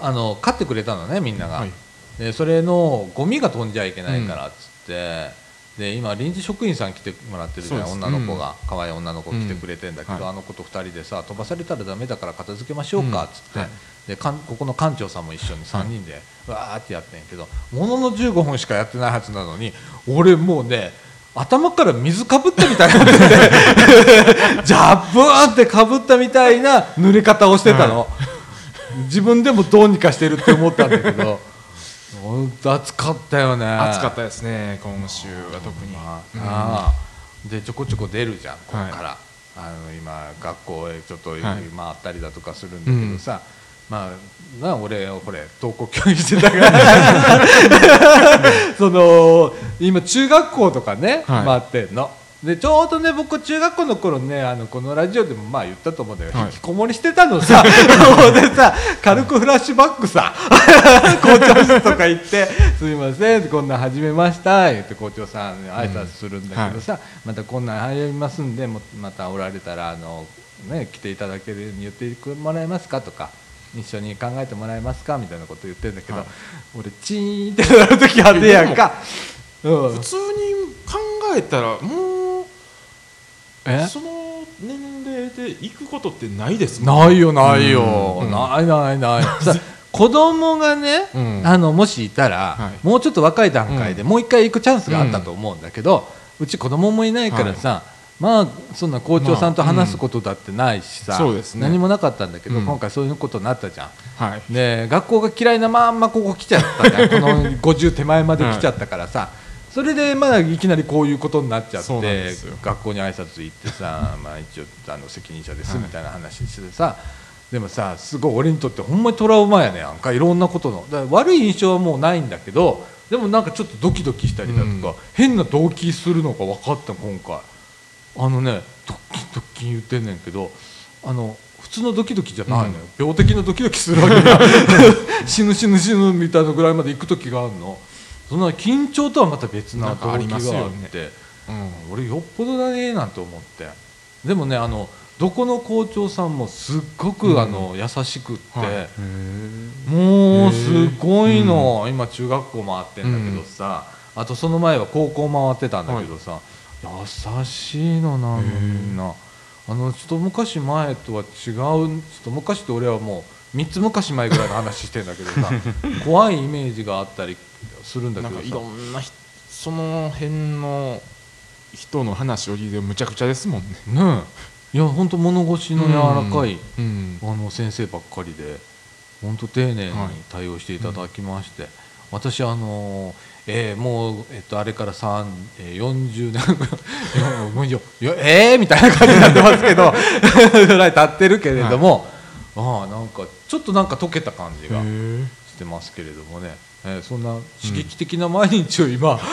あの買ってくれたのねみんなが、はい。でそれのゴミが飛んじゃいけないからっつって、で今臨時職員さん来てもらってるじゃないそうです。女の子が、可愛い女の子来てくれてんだけど、うんはい。あの子と2人でさ飛ばされたらダメだから片付けましょうかっつって、うんはい。でかんここの館長さんも一緒に3人でわーってやってんけどものの15分しかやってないはずなのに俺もうね頭から水かぶったみたいにな。ジャブーンってかぶったみたいな濡れ方をしてたの、自分でもどうにかしてるって思ったんだけど暑かったよね。暑かったですね今週は特に、まあうん。でちょこちょこ出るじゃんここから、あの今学校へちょっとはい。回ったりだとかするんだけどさ、まあな俺これ登校教員してたから。その今中学校とかね、はい。回ってんの。でちょうどね僕中学校の頃ねあのこのラジオでもまあ言ったと思うんだけど、はい。引きこもりしてたのさ。でさ軽くフラッシュバックさ 校長室とか行って「すみませんこんなん始めました」言って校長さんに挨拶するんだけどさ、またこんなん始めますんでもまたおられたらあの、ね、来ていただけるように言ってもらえますかとか。一緒に考えてもらえますかみたいなこと言ってるんだけど、はい。俺チーンってなる時あってやんか、うん。普、通に考えたらもえ？うその年齢で行くことってないですもんないよないよ、うん。ないないない。さ子供がね、うん。あのもしいたら、はい。もうちょっと若い段階でもう一回行くチャンスがあったと思うんだけど、うち子供もいないからさ、まあそんな校長さんと話すことだってないしさ、そうですね。何もなかったんだけど、うん。今回そういうことになったじゃん。はい。で学校が嫌いなまんまここ来ちゃったじゃん。この50手前まで来ちゃったからさ、それでまあいきなりこういうことになっちゃって学校に挨拶行ってさ まあ一応あの責任者ですみたいな話してさ、でもさすごい俺にとってほんまにトラウマやねん。かいろんなことの。悪い印象はもうないんだけどでもなんかちょっとドキドキしたりだとか、うん。変な動機するのが分かった今回。あのねドキドキ言ってんねんけどあの普通のドキドキじゃないのよ、病的なドキドキするわけだ 死ぬ死ぬ死ぬみたいなぐらいまで行く時があるのそんな緊張とはまた別な動機があって。うん。俺よっぽどだねなんて思って。でもねあのどこの校長さんもすっごく、うん。あの優しくって、もうすごいの、今中学校回ってんだけどさ、あとその前は高校回ってたんだけどさ、優しいのなみんな。あのちょっと昔前とは違うちょっと昔って俺はもう3つ昔前ぐらいの話してんだけどさ 怖いイメージがあったりするんだけどさ。なんかいろんなひその辺の人の話を聞いてむちゃくちゃですもんね。ねえ。いや本当物腰の柔らかい、うん。あの先生ばっかりで本当丁寧にはい対応していただきまして、私あのえーもう、えっと、あれから3、えー、40年いやもういえー、みたいな感じになってますけど ぐらい経ってるけれども、ああなんかちょっとなんか溶けた感じがしてますけれどもね。えーそんな刺激的な毎日を今、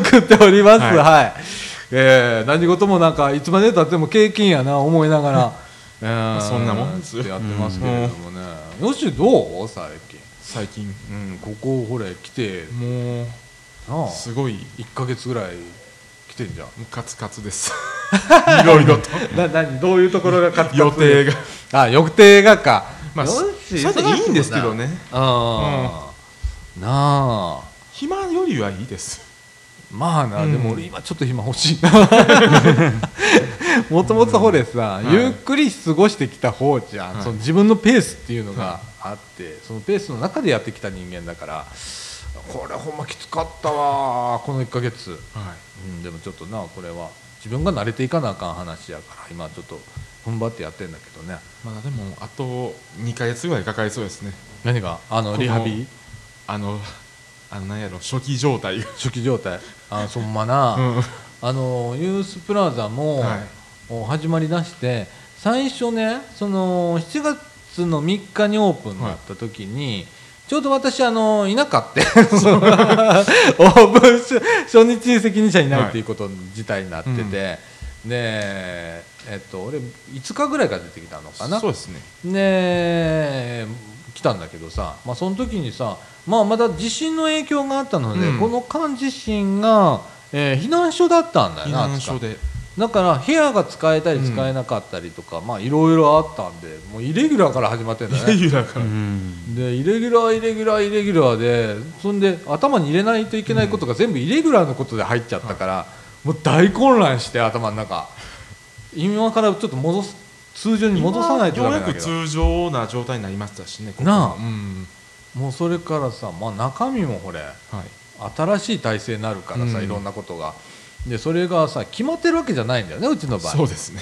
送っております。はい。はい、えー何事もなんかいつまでたっても経験やな思いながら、えーそんなもんってやってますけれどもね、よしどう？最近。最近。うんここほれ来て。もうすごい1か月ぐらい来てんじゃん。カツカツです。いろいろと。な何？どういうところがカツカツ予定が。あ予定がか。まあよそれでいいんですけどね。ああ、なあ。暇よりはいいです。まあな、うん。でも俺今ちょっと暇欲しいな。もともとほれさ、うん。ゆっくり過ごしてきた方じゃん、はい。その自分のペースっていうのがあって、そのペースの中でやってきた人間だからこれほんまきつかったわこの1か月、はいうん、でもちょっとなこれは自分が慣れていかなあかん話やから今ちょっと踏ん張ってやってんだけどね。まだでもあと2か月ぐらいかかりそうですね。何が？あのリハビリあのあのなんやろ初期状態。が初期状態。あ そんまな、うん。あのユースプラザも、はい。始まりだして最初ねその7月の3日にオープンになった時に、ちょうど私あのいなかってその オープン初初日に責任者いない。っていうこと自体になってて、うん。でえっと俺5日ぐらいから出てきたのかな？そうですね。で来たんだけどさ、まあ、その時にさ、まあ、まだ地震の影響があったので、うん。この間地震が、えー避難所だったんだよ避な難所でだから部屋が使えたりうん使えなかったりとか、まあいろいろあったんでもうイレギュラーから始まってんだ イレねギュラーから。うん。でイレギュラーイレギュラーイレギュラーでそんで頭に入れないといけないことが全部イレギュラーのことで入っちゃったから、もう大混乱して頭の中。今からちょっと戻す通常に戻さないとダメようやく通常な状態になりましたしねここなあ。うん。もうそれからさ、まあ、中身もほれはい。新しい体制になるからさ、うん。いろんなことがでそれがさ決まってるわけじゃないんだよねうちの場合。そうですね。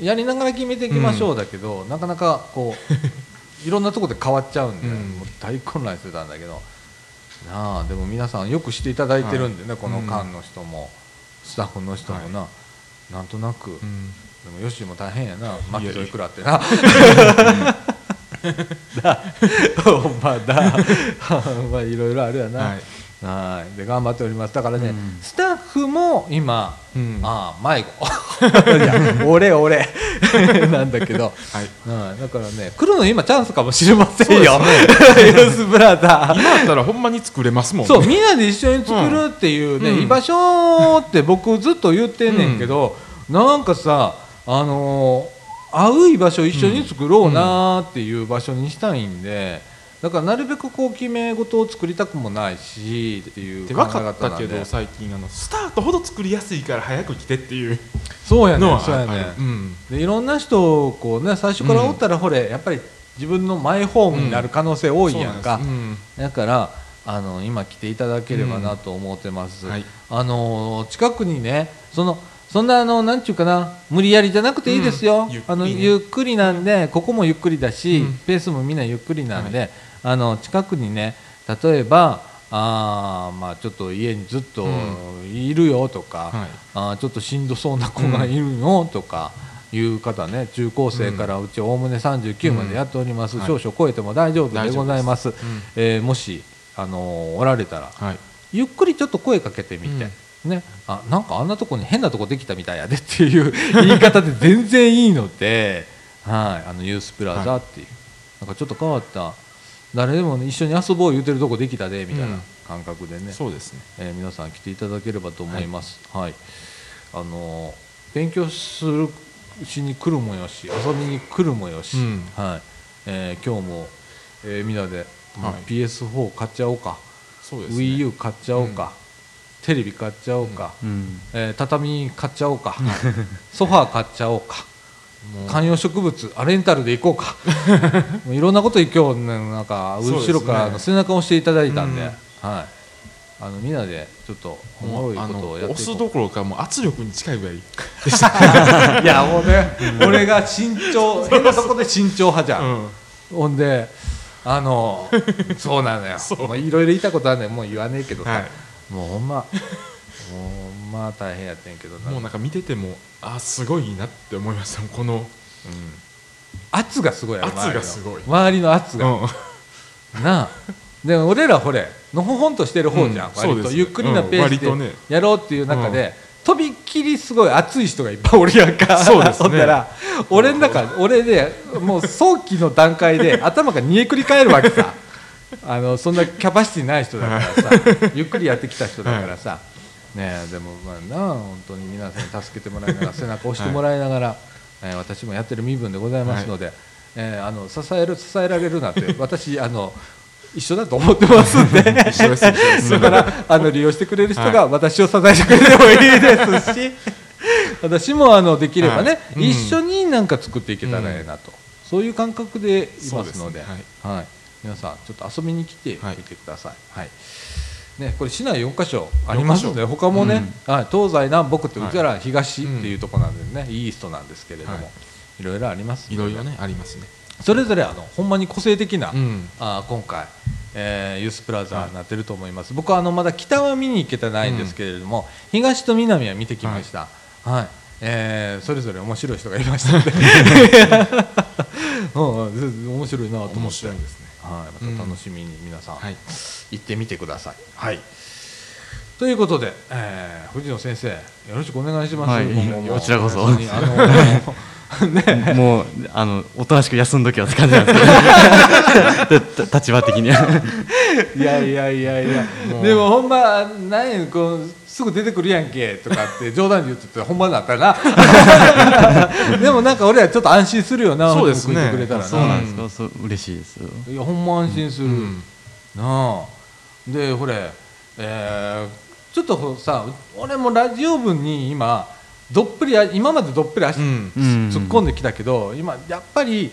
やりながら決めていきましょうだけど、なかなかこう いろんなところで変わっちゃうんで、うん。もう大混乱してたんだけど。なあでも皆さんよくしていただいてるんでね、はい。この間の人も、スタッフの人もな、なんとなく、うん。でもヨッシーも大変やな。巻き添え食らってな。だ ほんまだ。まあいろいろあるやな。はいはい。で頑張っております。だからね、うん。スタッフも今、うん。ああ迷子。俺俺。なんだけど。はい。はい。だからね来るの今チャンスかもしれませんよ。そうユースブラザー。今やったらほんまに作れますもんね。そうみんなで一緒に作るっていうね、うん。居場所って僕ずっと言ってんねんけど、なんかさあのー会う居場所を一緒に作ろうなーっていう場所にしたいんで、だからなるべくこう決め事を作りたくもないしっていうで考え分かったけど最近あのスタートほど作りやすいから早く来てっていう。そうやねそうやねうん。でいろんな人をこうね最初からおったらほれ、やっぱり自分のマイホームになる可能性多いやんか、そうなんでだからあの今来ていただければなと思ってます、うん。はい。あの近くにねそのそんなあのなんちゅうかな無理やりじゃなくていいですよ、うん。ゆっね。あのゆっくりなんでここもゆっくりだし、うん。ペースもみんなゆっくりなんで、あの近くにね例えばあーまあちょっと家にずっといるよとか、はい。あーちょっとしんどそうな子がいるよとか。いう方ね中高生からうちおおむね39までやっております、うん。少々超えても大丈夫でございます、大丈夫です。えーもし、あのーおられたらはい。ゆっくりちょっと声かけてみて、ね、あなんかあんなとこに変なとこできたみたいやでっていう 言い方で全然いいので、はい、あのユースプラザっていう、なんかちょっと変わった誰でも、ね、一緒に遊ぼう言うてるとこできたでみたいな感覚でね、そうですね。えー皆さん来ていただければと思います。はい、あのー勉強するしに来るもよし遊びに来るもよし、うん。はい。えー今日も、えーみんなで、はい。PS4 買っちゃおうか。そうですね。WiiU 買っちゃおうか、テレビ買っちゃおうか、うん。えー畳買っちゃおうか、ソファー買っちゃおうか、観葉植物あレンタルで行こうか。もういろんなこと今日ねなんか後ろからの背中を押していただいたんで、うん。はい。あのみんなでちょっとおもろいことをやって押すどころかもう圧力に近いぐらいう いやもうね、俺が慎重変なとこで慎重派じゃん、うん。ほんであのそうなのよ。いろいろ言いたことあるねんもう言わねえけどさ、はい。もうほんま。もうま大変やってんけどな。もうなんか見ててもあすごいなって思いました。この圧がすごい圧がすごい。周りの圧が、うん。なあ。でも俺らほれのほほんとしてる方じゃん、うん。割とゆっくりなペースでやろうっていう中で、とびっきりすごい熱い人がいっぱいおるやんか。そうですね。ら俺の中俺でもう早期の段階で頭が煮えくり返るわけさ。あのそんなキャパシティない人だからさ ゆっくりやってきた人だからさ、ねえでもまあなあ本当に皆さんに助けてもらいながら 背中押してもらいながら、えー私もやってる身分でございますので、えーあの支える支えられるなんて 私あの一緒だと思ってますんで。だからあの利用してくれる人が私を支えてくれてもいいですし 私もあのできればね、はい。うん。一緒になんか作っていけたらええなと、そういう感覚でいますので。ね。はい。皆さんちょっと遊びに来てはいみてください。はいね、これ市内4カ所ありますので他もね、はい、東西南北ってうちら東っていうところなんでね、イーストなんですけれども、はい。い、ろいろありますいろいろねありますね。それぞれあのほんまに個性的な、うん。あー今回、えーユースプラザになってると思います、僕はあのまだ北は見に行けてないんですけれども、東と南は見てきました、はい。えーそれぞれ面白い人がいましたので、うんうん、面白いなと思って。面白いですねはい、また楽しみに皆さん、はい。行ってみてください。はい。ということで、えー藤野先生よろしくお願いします。はいこちらこそ。ね。もうあのおとなしく休んどきはって感じなんですけど。た立場的には。いやいやいやいや。でもほんま何やこうすぐ出てくるやんけとかって冗談で言っててほんまだったな でもなんか俺はちょっと安心するよなそうですね。くれたらな。そうなんですかそう嬉しいですいやほんま安心する、うん。なあ。でほれ、えーちょっとほさ俺もラジオ部に今どっぷりあ今までどっぷり足、うん。うん突っ込んできたけど今やっぱり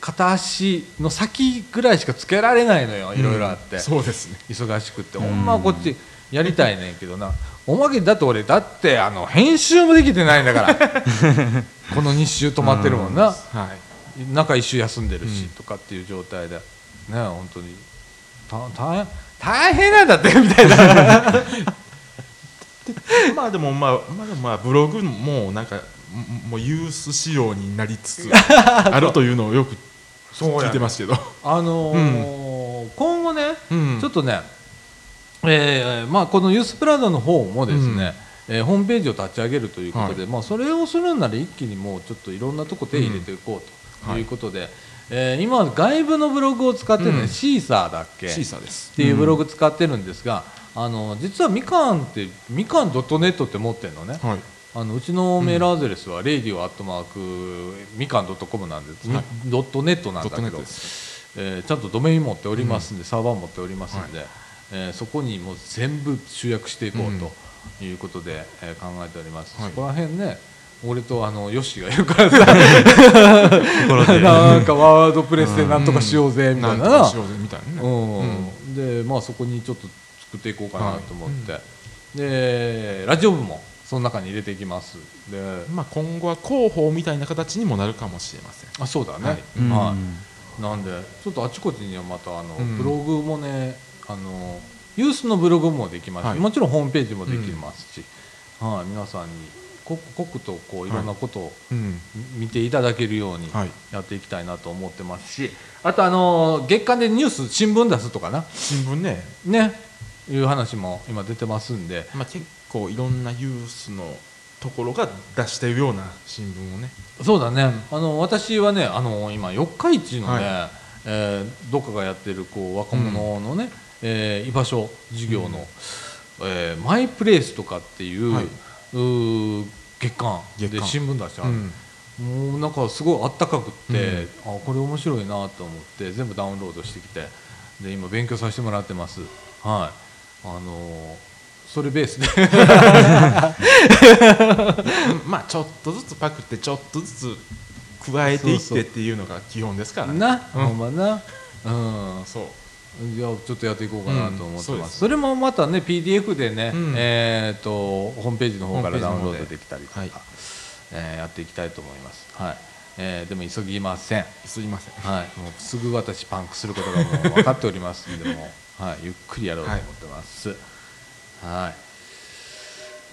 片足の先ぐらいしかつけられないのよいろいろあって、そうですね。忙しくって。ほんまはこっちやりたいねんけどなおまけにだって俺だってあの編集もできてないんだから。この2週止まってるもんな、はい。中1週休んでるし、うん。とかっていう状態で。ね本当に。た大変大変なんだってみたいな。まあでもまあまあまあブログもなんかももうユース仕様になりつつ あるというのをよく聞いてますけど。あのー今後ね、うん。ちょっとね、えーまあ、このユースプラザの方もですね、えーホームページを立ち上げるということで、まあ、それをするなら一気にもうちょっといろんなとこ手入れていこうということで、えー今外部のブログを使ってるね、うん。シーサーだっけ？シーサーです。っていうブログ使ってるんですが、あの実はみかんってみかん .net って持ってるのね、はい。あのうちのメールアドレスは、レイディオアットマークみかん .com なんです、はいドットネットなんだけどえーちゃんとドメイン持っておりますんで、サーバー持っておりますんで、えーそこにもう全部集約していこうということで、えー考えております、はい。そこら辺ね俺とあのヨッシーがいるからさ。なんかワードプレスでなんとかしようぜみたいな。うん。でまあそこにちょっと作っていこうかなと思って、でラジオ部もその中に入れていきます。でまあ今後は広報みたいな形にもなるかもしれません。あそうだね、はい。うんはい、なんでちょっとあちこちにはまたあの、うん。ブログもねユースのブログもできます。し、はい。もちろんホームページもできますし、はい、皆さんに刻々とこういろんなことをうん。見ていただけるようにはい。やっていきたいなと思ってますし。あとあの月間でニュース新聞出すとかな。新聞ね。ね。いう話も今出てますんで。まあ結構いろんなユースのところが出しているような新聞をね。そうだね、あの私はねあの今四日市のね、はえーどっかがやってるこう若者のね、えー居場所事業の、えーマイプレイスとかっていう,、はい。うー月間で新聞出してある、うん。もうなんかすごいあったかくって、うん。あこれ面白いなと思って全部ダウンロードしてきてで今勉強させてもらってます。はい。あのーそれベースで。まあちょっとずつパクってちょっとずつ加えていってっていうのが基本ですからね。な、ほんまな。うん。そういやちょっとやっていこうかなと思ってうんます,、それもまたね PDF でね、うん。えー、とホームページの方からダウンロホードできたりとか、はい。えーやっていきたいと思います、はい。えーでも急ぎません、すいません。はい、もうすぐ私パンクすることがもう分かっておりますんでも。う、はい、ゆっくりやろうと思ってます、は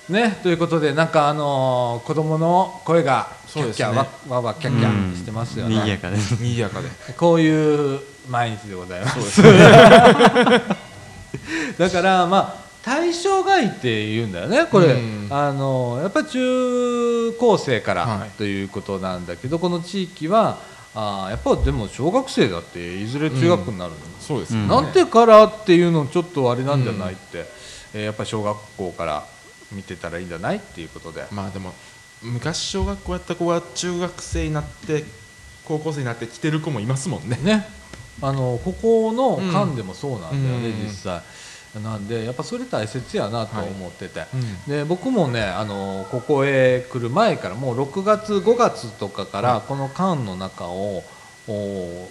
い。ねということでなんかあのー子供の声がキャッキャ、ね。わわわキャッキャしてますよね、賑やかです。賑やかでこういう毎日でございます。だからまあ対象外って言うんだよね。これ、うん。あのやっぱり中高生からはい。ということなんだけど、この地域はあーやっぱでも小学生だっていずれ中学になるの、そうですうん。なんてからっていうのちょっとあれなんじゃないって、えーやっぱり小学校から見てたらいいんじゃないっていうことで。まあでも昔小学校やった子が中学生になって高校生になって来てる子もいますもんね。ね、あのここの間でもそうなんだよね、うん。実際。なんでやっぱそれ大切やなと思ってて、うん。で僕もねあのここへ来る前からもう6月5月とかからこの間の中を、お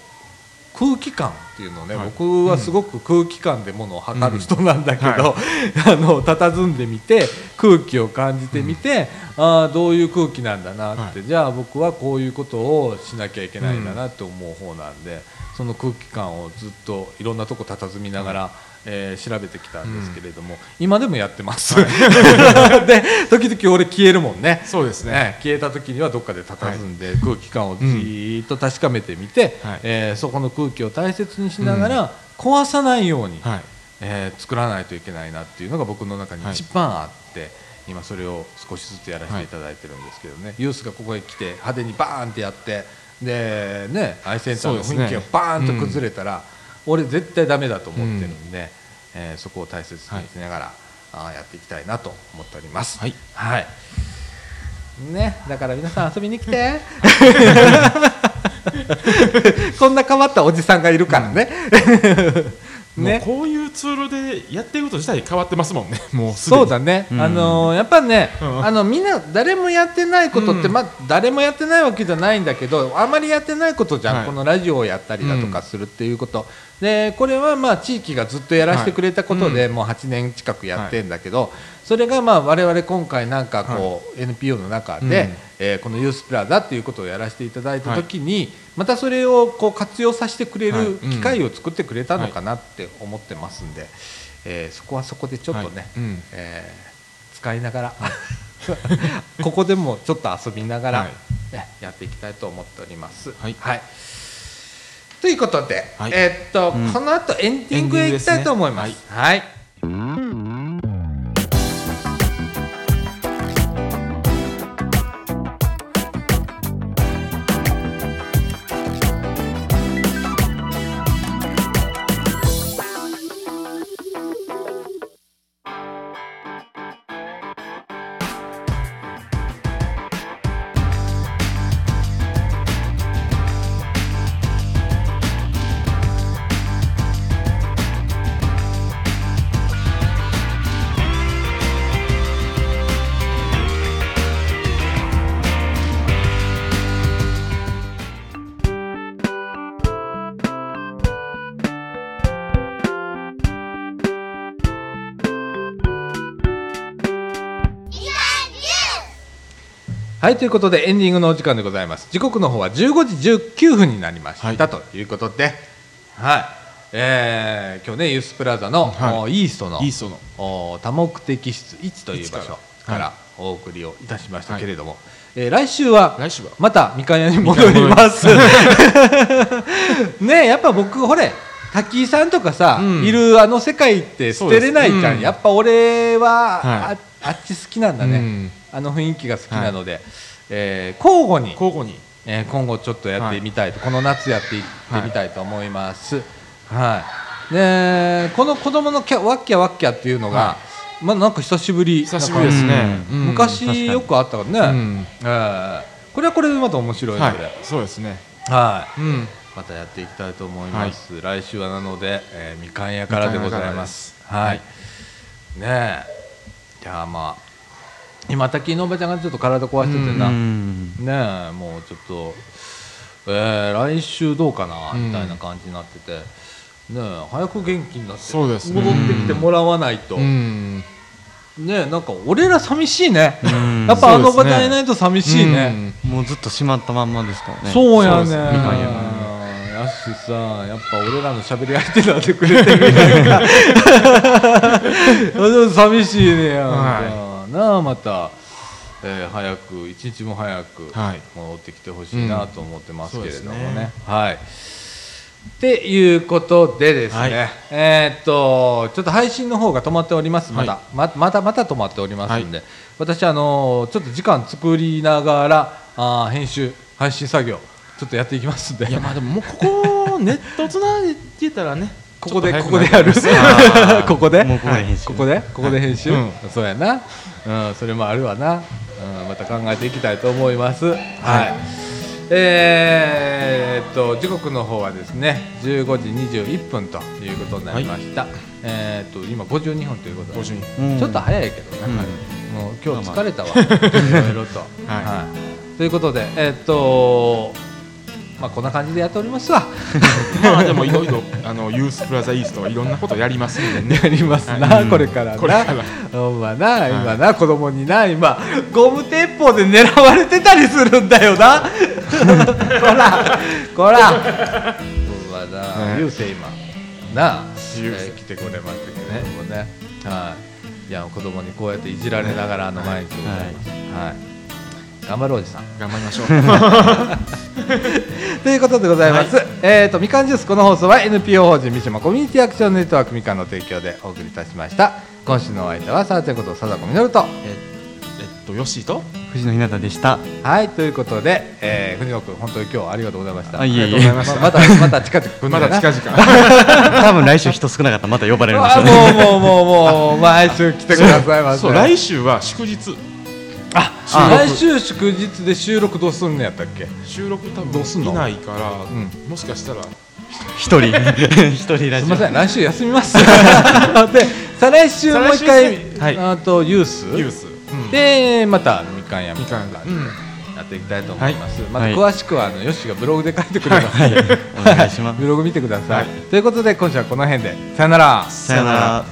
空気感っていうのをね、はい。僕はすごく空気感でものを測る人なんだけど、あの佇んでみて空気を感じてみて、ああどういう空気なんだなって、はじゃあ僕はこういうことをしなきゃいけないんだなって思う方なんで、その空気感をずっといろんなとこ佇みながら、えー調べてきたんですけれども、今でもやってます、で時々俺消えるもんね。そうですね。ね消えた時にはどっかで佇んで空気感をじーっと確かめてみて、はい。えーそこの空気を大切にしながら、壊さないように、はい。えー作らないといけないなっていうのが僕の中に一番あって、今それを少しずつやらせていただいてるんですけどね、ユースがここへ来て派手にバーンってやってでねアイセンターの雰囲気がバーンと崩れたら、俺絶対ダメだと思ってるんで、えーそこを大切にしながら、あーやっていきたいなと思っております。はい。はい。ね、だから皆さん遊びに来て。こんな変わったおじさんがいるからね、もうね。こういうツールでやっていくこと自体変わってますもんね。もうそうだね、うん。あのーやっぱね、うん。あのみんな誰もやってないことって、うん。まあ誰もやってないわけじゃないんだけどあまりやってないことじゃん、はい。このラジオをやったりだとかするっていうこと、でこれはまあ地域がずっとやらせてくれたことで、はい。もう8年近くやってんだけど、それがまあ我々今回なんかこう、NPO の中で、うん。えーこのユースプラザっていうことをやらせていただいた時に、またそれをこう活用させてくれはい。る機会を作ってくれたのかなって思ってますんで、えーそこはそこでちょっとね、はい。うん。えー使いながら ここでもちょっと遊びながら、はい。ね、やっていきたいと思っております。はい。ということで、はい。えーっと、うん。この後エンディングへ行きたいと思います。エンデはいはいということでエンディングのお時間でございます。時刻の方は15時19分になりました、はい。ということではい。えー今日ねユースプラザの、はい。おイーストのイーストの。お多目的室1という場所一からお送りをいたしましたけれども、えー来週は来週は。またみかん屋に戻ります。ねやっぱ僕ほれ滝井さんとかさ、うん。いるあの世界って捨てれないじゃん、うん。やっぱ俺は、はい。ああっち好きなんだね、うんあの雰囲気が好きなので、えー交互に、交互に。えー今後ちょっとやってみたいと、この夏やっていってみたいと思います。はい。でこの子供のキャワッキャワッキャっていうのが、はまあなんか久しぶり久しぶりですね。うん。うん。昔よくあったからね、うん。えーこれはこれでまた面白いのはい。で、そうですね。はい。うん。またやっていきたいと思います、来週はなので、えーみかん屋からでございます。はい、ねえ。じゃあまあ今滝のおばちゃんがちょっと体壊しててな、うん。ねえもうちょっと、えー来週どうかなうん。みたいな感じになってて、ねえ早く元気になってそうですね。戻ってきてもらわないと、うん。ねえなんか俺ら寂しいね、うん。やっぱあのおばちゃんいないと寂しいね、もうずっと閉まったまんまですからね。そうやね。そうやしさやっぱ俺らの喋り相手になってくれてるやんかでも 寂しいねやんなまた、えー早く一日も早くはい。戻ってきてほしいなと思ってますけれどもね。はい。っていうことでですね、はい。えーっとちょっと配信の方が止まっております、まだ、はい。ままたまた止まっておりますんで、私、あのちょっと時間作りながらあー編集、配信作業、ちょっとやっていきますんで、いやまあでももうここネットつなげてたらねここでことこでやる。ここで？ここで編集。ここで？ここで編集、うん。そうやな、うん、それもあるわな、うん、また考えていきたいと思います。はい、えーっと時刻の方はですね15時21分ということになりました、えーっと今52分ということで。52うんちょっと早いけどね、うん。もう今日疲れたわ、いろいろと、はい。ということで、えーっと、まあこんな感じでやっておりますわ。まあでもいろいろあのユースプラザイーストはいろんなことやりますんでねやりますな、はいこれからな。これからほんまな、今な、子供にな、今、ゴム鉄砲で狙われてたりするんだよな。こら、こら。ほんまな、はい流星今、なあ、えー来てくれましたけれどもね。はい。いや、子供にこうやっていじられながら、あの毎日でございます。はい。頑張ろうおじさん。頑張りましょう ということでございます。えっ、とみかんジュースこの放送は NPO 法人三島コミュニティアクションネットワークみかんの提供でお送りいたしました。今週のお相手はさあちゃんこと貞子みのると。ええっとヨッシーと？藤野ひなたでしたはいということで、えー、藤野君本当に今日はありがとうございました。あいえいえありがとうございましたままたまた近々来るんだよなまだ近々 多分来週人少なかったらまた呼ばれるんでしょあうねもうもうもうもう毎週来てくださいませ。そう来週は祝日あ来週祝日で収録どうすんのやったっけ？収録多どうすんの？分いないから、ん。もしかしたら。一人。一人ラジオ。すみません来週休みます。で再来週もう一はい。あとユース？ユース、うん。でまたみかん屋みみかんやうん。っていきたいと思います、またはい。詳しくはあのヨッシーがブログで書いてくれますので、お願いします。ブログ見てください、はい。ということで今週はこの辺で。さよなら。さよなら